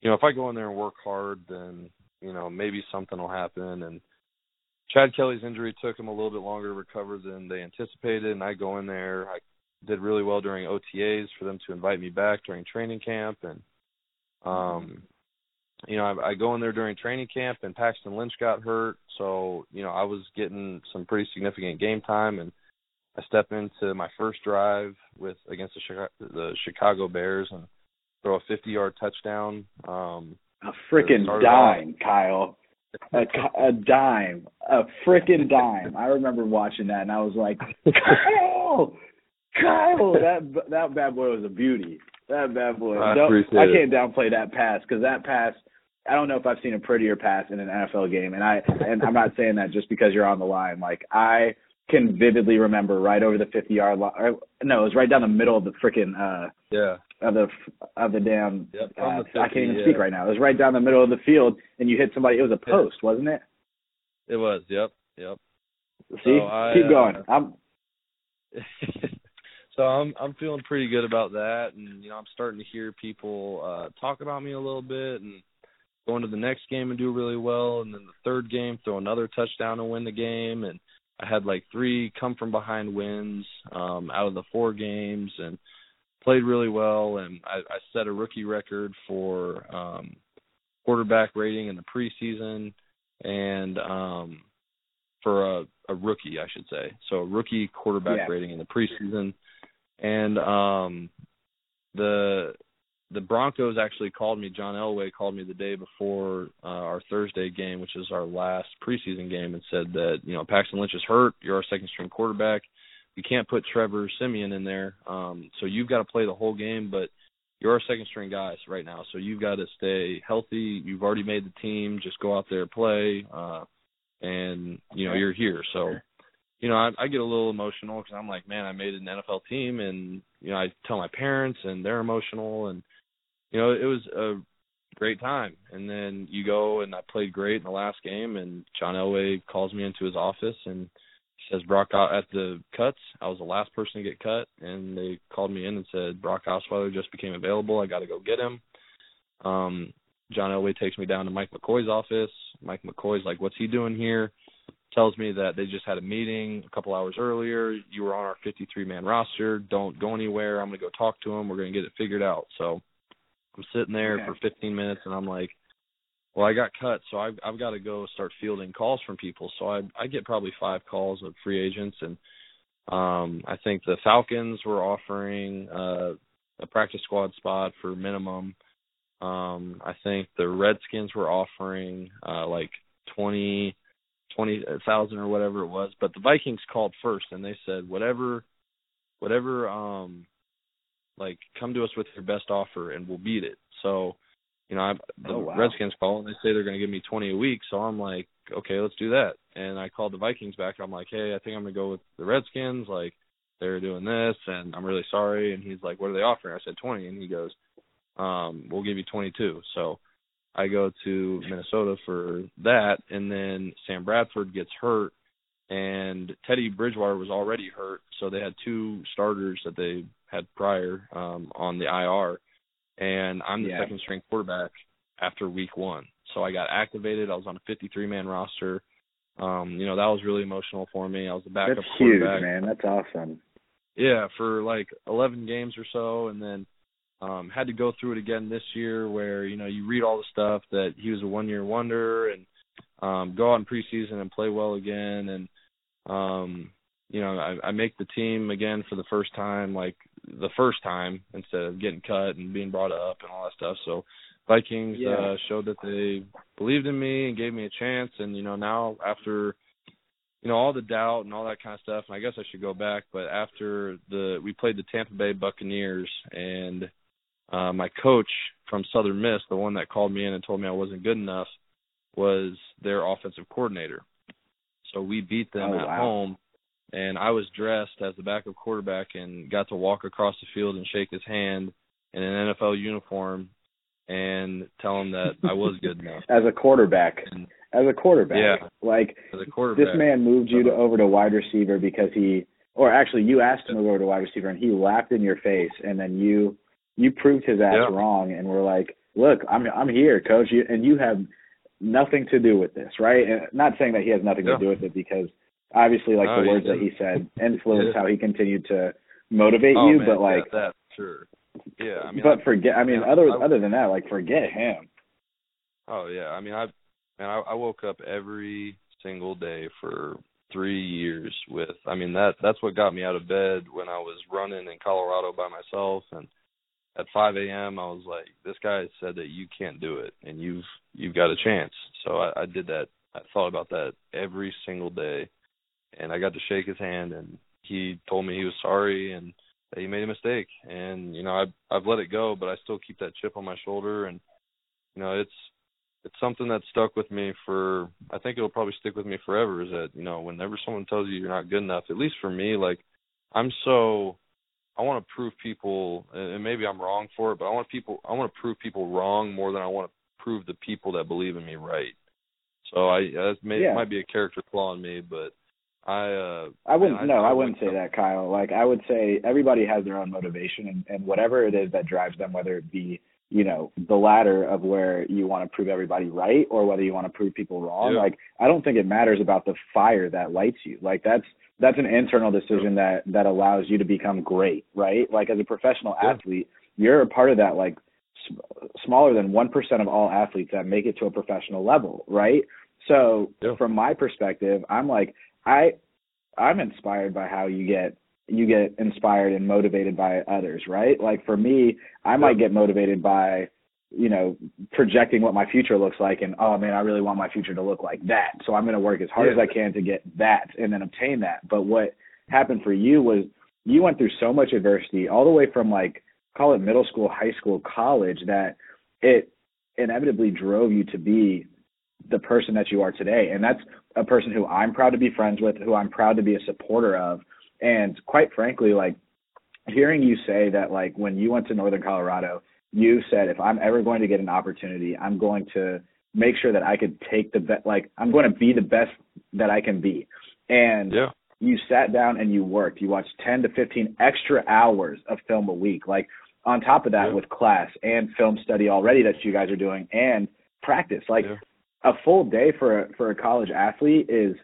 you know, if I go in there and work hard, then you know maybe something will happen. And Chad Kelly's injury took him a little bit longer to recover than they anticipated. And I go in there, I did really well during OTAs for them to invite me back during training camp and. Um, you know, I, I go in there during training camp, and Paxton Lynch got hurt, so you know I was getting some pretty significant game time, and I step into my first drive with against the Chicago, the Chicago Bears and throw a 50-yard touchdown. Um, A freaking off- dime, Kyle. A, a dime. A freaking dime. I remember watching that and I was like, Kyle! Kyle! That that bad boy was a beauty. That bad boy. I I can't downplay that pass because that pass. I don't know if I've seen a prettier pass in an NFL game, and I and I'm not saying that just because you're on the line. Like I can vividly remember right over the 50 yard line. No, it was right down the middle of the freaking uh Yeah. Of the of the damn. Yep, uh, the 50, I can't even yeah. speak right now. It was right down the middle of the field, and you hit somebody. It was a Yeah. post, wasn't it? It was. Yep. Yep. See, I, keep uh, going. I'm so I'm I'm feeling pretty good about that, and you know I'm starting to hear people uh talk about me a little bit, and going to the next game and do really well, and then the third game throw another touchdown and win the game, and I had like three come from behind wins um out of the four games, and played really well, and I, I set a rookie record for um quarterback rating in the preseason, and um for a, a rookie, I should say. So a rookie quarterback Yeah. rating in the preseason, and um, the the Broncos actually called me. John Elway called me the day before uh, our Thursday game, which is our last preseason game, and said that you know Paxton Lynch is hurt. You're our second string quarterback. You can't put Trevor Siemian in there, um, so you've got to play the whole game. But you're our second string guys right now, so you've got to stay healthy. You've already made the team. Just go out there play. Uh, and you know you're here. So, you know, I, I get a little emotional because I'm like, man, I made an NFL team, and you know, I tell my parents, and they're emotional, and you know, it was a great time. And then you go, and I played great in the last game, and John Elway calls me into his office and says Brock out at the cuts. I was the last person to get cut, and they called me in and said Brock Osweiler just became available. I got to go get him. Um, John Elway takes me down to Mike McCoy's office. Mike McCoy's like, "What's he doing here?" Tells me that they just had a meeting a couple hours earlier. You were on our 53-man roster. Don't go anywhere. I'm gonna go talk to him. We're gonna get it figured out. So I'm sitting there Okay. for 15 minutes, and I'm like, "Well, I got cut, so I've I've got to go start fielding calls from people." So I I get probably five calls of free agents, and um I think the Falcons were offering uh, a practice squad spot for minimum. Um, I think the Redskins were offering uh, like twenty twenty thousand or whatever it was, but the Vikings called first and they said whatever, whatever, um, like come to us with your best offer and we'll beat it. So, you know, I, the Oh, wow. Redskins call and they say they're going to give me twenty a week, so I'm like, okay, let's do that. And I called the Vikings back. I'm like, hey, I think I'm going to go with the Redskins. Like they're doing this, and I'm really sorry. And he's like, what are they offering? I said twenty, and he goes um, we'll give you 22. So I go to Minnesota for that, and then Sam Bradford gets hurt, and Teddy Bridgewater was already hurt, so they had two starters that they had prior um, on the IR, and I'm the Yeah. second string quarterback after week one. So I got activated. I was on a 53 man roster. Um, you know that was really emotional for me. I was the backup That's huge, quarterback man. That's awesome. yeah, for like 11 games or so, and then um had to go through it again this year, where you know you read all the stuff that he was a one-year wonder, and um go out in preseason and play well again, and um you know I, I make the team again for the first time, like the first time instead of getting cut and being brought up and all that stuff. So Vikings Yeah. uh showed that they believed in me and gave me a chance, and you know now after you know all the doubt and all that kind of stuff and i guess i should go back but after the we played the tampa bay buccaneers and uh my coach from southern miss the one that called me in and told me i wasn't good enough was their offensive coordinator so we beat them Oh, at wow. home and i was dressed as the backup quarterback and got to walk across the field and shake his hand in an nfl uniform and tell him that i was good enough As a quarterback, and as a quarterback, Yeah. like as a quarterback this man moved you to uh-huh. over to wide receiver because he, or actually you asked him to go over to wide receiver and he laughed in your face, and then you you proved his ass Yeah. wrong, and we're like, look, I'm I'm here, coach, you, and you have nothing to do with this, right? And not saying that he has nothing Yeah. to do with it because obviously, like No, the oh, he words that he said influenced how he continued to motivate oh, you, man, but like. yeah, that sure yeah i mean but I- forget. I mean, yeah, other I- other than that, like forget him. Oh yeah, I mean I man I, I woke up every single day for three years with I mean that that's what got me out of bed when I was running in Colorado by myself and at five AM I was like, This guy said that you can't do it and you've you've got a chance. So I, I did that I thought about that every single day and I got to shake his hand and he told me he was sorry and that he made a mistake and you know I've I've let it go but I still keep that chip on my shoulder and you know it's it's something that stuck with me for I think it'll probably stick with me forever is that, you know, whenever someone tells you you're not good enough, at least for me, like I'm so I want to prove people and maybe I'm wrong for it, but I want people I want to prove people wrong more than I want to prove the people that believe in me right. So I that may yeah. might be a character flaw in me, but I uh I wouldn't I, no, I, I wouldn't say that, Kyle. Like I would say everybody has their own motivation and, and whatever it is that drives them, whether it be you know the ladder of where you want to prove everybody right or whether you want to prove people wrong yeah. like i don't think it matters about the fire that lights you like that's that's an internal decision that that allows you to become great right like as a professional yeah. athlete you're a part of that like smaller than 1% of all athletes that make it to a professional level right so yeah. from my perspective i'm like i i'm inspired by how you get you get inspired and motivated by others, right? Like for me, I might get motivated by, you know, projecting what my future looks like and oh man, I really want my future to look like that. So I'm going to work as hard yeah. as I can to get that and then obtain that. But what happened for you was you went through so much adversity all the way from like call it middle school, high school, college that it inevitably drove you to be the person that you are today. And that's a person who I'm proud to be friends with, who I'm proud to be a supporter of and quite frankly, like hearing you say that, like when you went to Northern Colorado, you said, if I'm ever going to get an opportunity, I'm going to make sure that I could take the best, like I'm going to be the best that I can be. And yeah. you sat down and you worked. You watched 10 to 15 extra hours of film a week. Like on top of that, yeah. with class and film study already that you guys are doing and practice, like yeah. A full day for a, for a college athlete is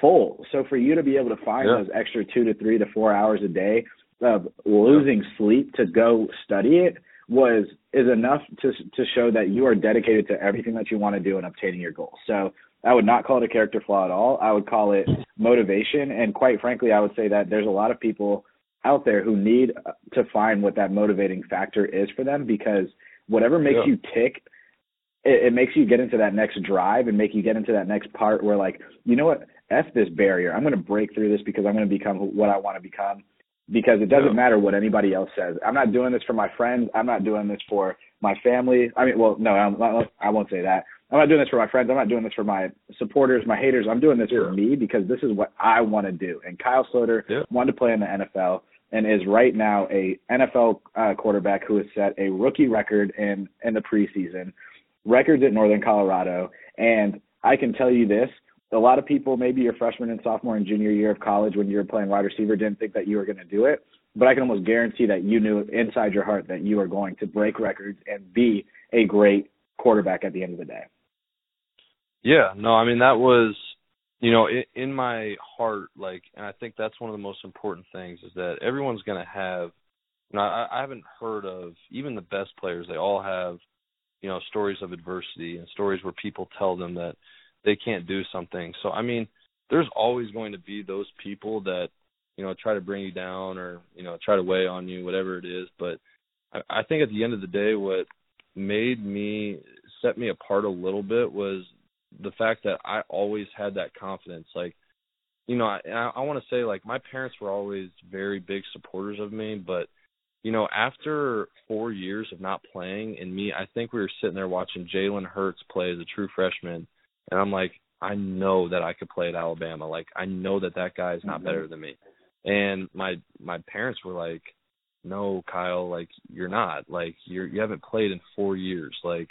full. So for you to be able to find yeah. those extra two to three to four hours a day of losing yeah. sleep to go study it was is enough to to show that you are dedicated to everything that you want to do and obtaining your goals. So I would not call it a character flaw at all. I would call it motivation and quite frankly I would say that there's a lot of people out there who need uh, to find what that motivating factor is for them because whatever makes yeah. you tick it, it makes you get into that next drive and make you get into that next part where like you know what F this barrier. I'm going to break through this because I'm going to become what I want to become. Because it doesn't yeah. matter what anybody else says. I'm not doing this for my friends. I'm not doing this for my family. I mean, well, no, I'm, I won't say that. I'm not doing this for my friends. I'm not doing this for my supporters, my haters. I'm doing this yeah. for me because this is what I want to do. And Kyle Sloter yeah. wanted to play in the NFL and is right now a NFL uh, quarterback who has set a rookie record in in the preseason, records at Northern Colorado. And I can tell you this: a lot of people, maybe your freshman and sophomore and junior year of college when you were playing wide receiver, didn't think that you were going to do it. But I can almost guarantee that you knew inside your heart that you are going to break records and be a great quarterback at the end of the day. Yeah, no, I mean that was, you know, in, in my heart, like, and I think that's one of the most important things is that everyone's going to have. You know, I, I haven't heard of even the best players. They all have, you know, stories of adversity and stories where people tell them that they can't do something. So I mean, there's always going to be those people that you know try to bring you down or you know try to weigh on you, whatever it is. But I, I think at the end of the day, what made me set me apart a little bit was the fact that I always had that confidence. Like, you know, I, I want to say like my parents were always very big supporters of me, but you know, after four years of not playing, and me, I think we were sitting there watching Jalen Hurts play as a true freshman and I'm like, I know that I could play at Alabama. Like I know that that guy is not mm-hmm. better than me. And my my parents were like, "No, Kyle, like you're not. Like you're you haven't played in 4 years." Like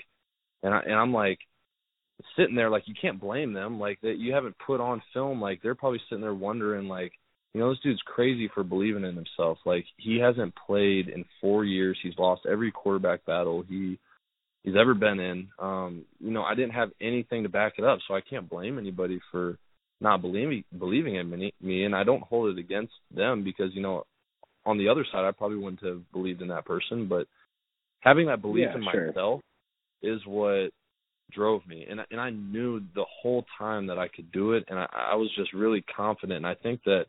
and I and I'm like sitting there like you can't blame them like that you haven't put on film like they're probably sitting there wondering like you know this dude's crazy for believing in himself like he hasn't played in 4 years he's lost every quarterback battle he he's ever been in. Um, you know, I didn't have anything to back it up, so I can't blame anybody for not believing believing in me, and I don't hold it against them because you know, on the other side, I probably wouldn't have believed in that person, but having that belief yeah, in sure. myself is what drove me, and and I knew the whole time that I could do it, and I, I was just really confident, and I think that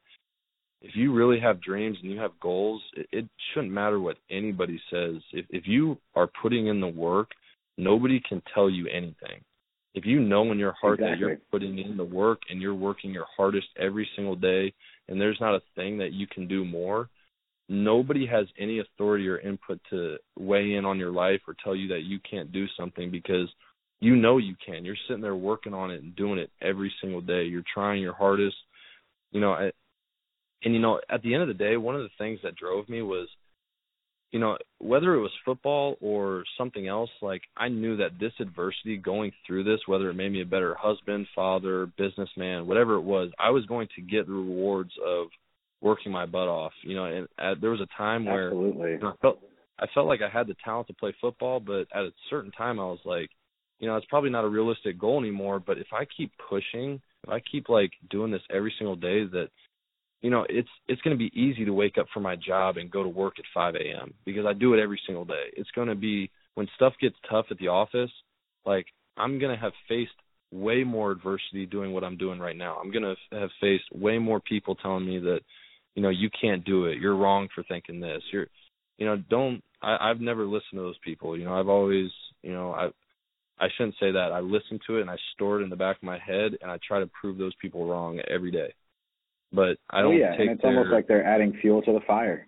if you really have dreams and you have goals, it, it shouldn't matter what anybody says. If if you are putting in the work nobody can tell you anything. If you know in your heart exactly. that you're putting in the work and you're working your hardest every single day and there's not a thing that you can do more, nobody has any authority or input to weigh in on your life or tell you that you can't do something because you know you can. You're sitting there working on it and doing it every single day. You're trying your hardest. You know, and you know, at the end of the day, one of the things that drove me was you know, whether it was football or something else, like I knew that this adversity going through this, whether it made me a better husband, father, businessman, whatever it was, I was going to get the rewards of working my butt off. You know, and at, there was a time where Absolutely. you know, I felt I felt like I had the talent to play football, but at a certain time I was like, you know, it's probably not a realistic goal anymore. But if I keep pushing, if I keep like doing this every single day, that you know, it's it's going to be easy to wake up for my job and go to work at 5 a.m. because I do it every single day. It's going to be when stuff gets tough at the office, like I'm going to have faced way more adversity doing what I'm doing right now. I'm going to have faced way more people telling me that, you know, you can't do it. You're wrong for thinking this. You're, you know, don't. I, I've never listened to those people. You know, I've always, you know, I. I shouldn't say that. I listen to it and I store it in the back of my head and I try to prove those people wrong every day but I oh, don't oh, yeah, take and it's their, almost like they're adding fuel to the fire.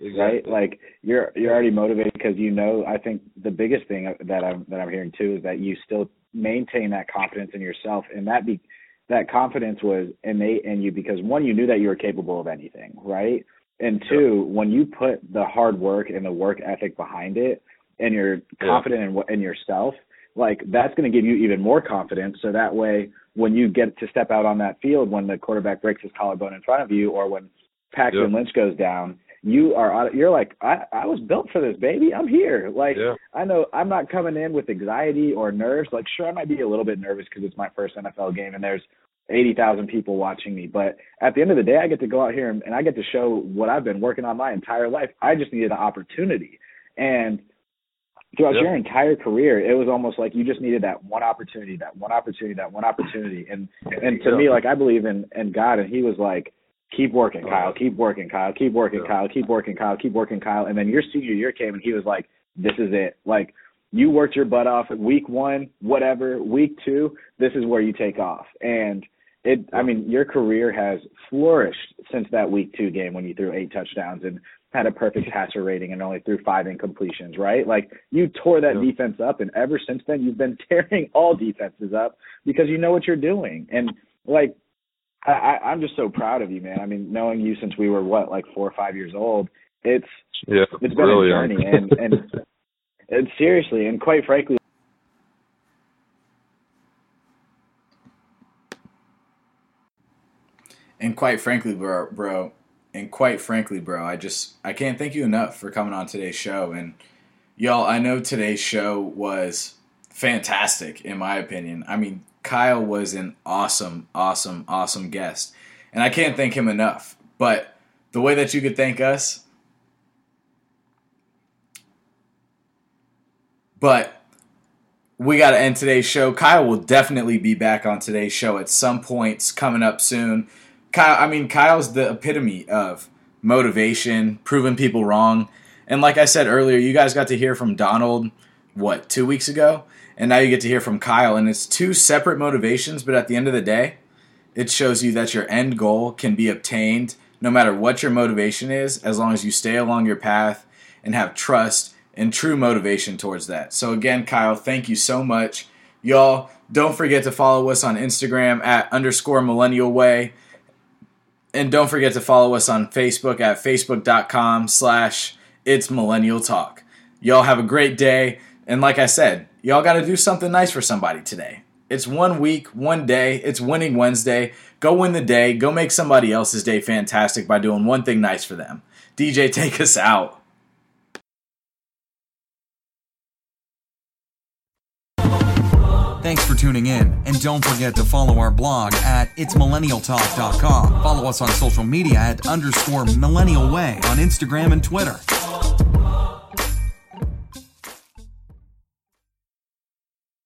exactly. right? Like you're you're already motivated because you know. I think the biggest thing that I'm that I'm hearing too is that you still maintain that confidence in yourself, and that be that confidence was innate in you because one, you knew that you were capable of anything, right? And two, when you put the hard work and the work ethic behind it, and you're confident in what in yourself, like that's going to give you even more confidence. So that way, when you get to step out on that field, when the quarterback breaks his collarbone in front of you, or when Paxton Yeah. Lynch goes down, you are you're like I I was built for this baby. I'm here. Like Yeah. I know I'm not coming in with anxiety or nerves. Like sure I might be a little bit nervous because it's my first NFL game and there's 80,000 people watching me. But at the end of the day, I get to go out here and, and I get to show what I've been working on my entire life. I just needed an opportunity. And throughout Yeah. your entire career, it was almost like you just needed that one opportunity, that one opportunity, that one opportunity. And and to Yeah. me, like I believe in in God, and He was like, keep working, uh-huh. Kyle, keep working, Kyle, keep working. Kyle, keep working, Kyle, keep working, Kyle. And then your senior year came, and He was like, this is it. Like you worked your butt off at week one, whatever. Week two, this is where you take off. And it, I mean, your career has flourished since that week two game when you threw eight touchdowns and had a perfect passer rating and only threw five incompletions, right? Like you tore that Yeah. defense up, and ever since then you've been tearing all defenses up because you know what you're doing. And like, I, I, I'm just so proud of you, man. I mean, knowing you since we were what, like four or five years old, it's Yeah, it's been really a journey, and and and seriously, and quite frankly, And quite frankly, bro, bro, and quite frankly, bro, I just I can't thank you enough for coming on today's show. And y'all, I know today's show was fantastic in my opinion. I mean, Kyle was an awesome, awesome, awesome guest, and I can't thank him enough. But the way that you could thank us, but we got to end today's show. Kyle will definitely be back on today's show at some points coming up soon. Kyle, I mean, Kyle's the epitome of motivation, proving people wrong. And like I said earlier, you guys got to hear from Donald, what, two weeks ago? And now you get to hear from Kyle. And it's two separate motivations, but at the end of the day, it shows you that your end goal can be obtained no matter what your motivation is, as long as you stay along your path and have trust and true motivation towards that. So, again, Kyle, thank you so much. Y'all, don't forget to follow us on Instagram at underscore millennial way. And don't forget to follow us on Facebook at facebook.com slash it's millennial talk. Y'all have a great day. And like I said, y'all got to do something nice for somebody today. It's one week, one day. It's winning Wednesday. Go win the day. Go make somebody else's day fantastic by doing one thing nice for them. DJ, take us out. Thanks for tuning in, and don't forget to follow our blog at itsmillennialtalk.com. Follow us on social media at underscore millennial way on Instagram and Twitter.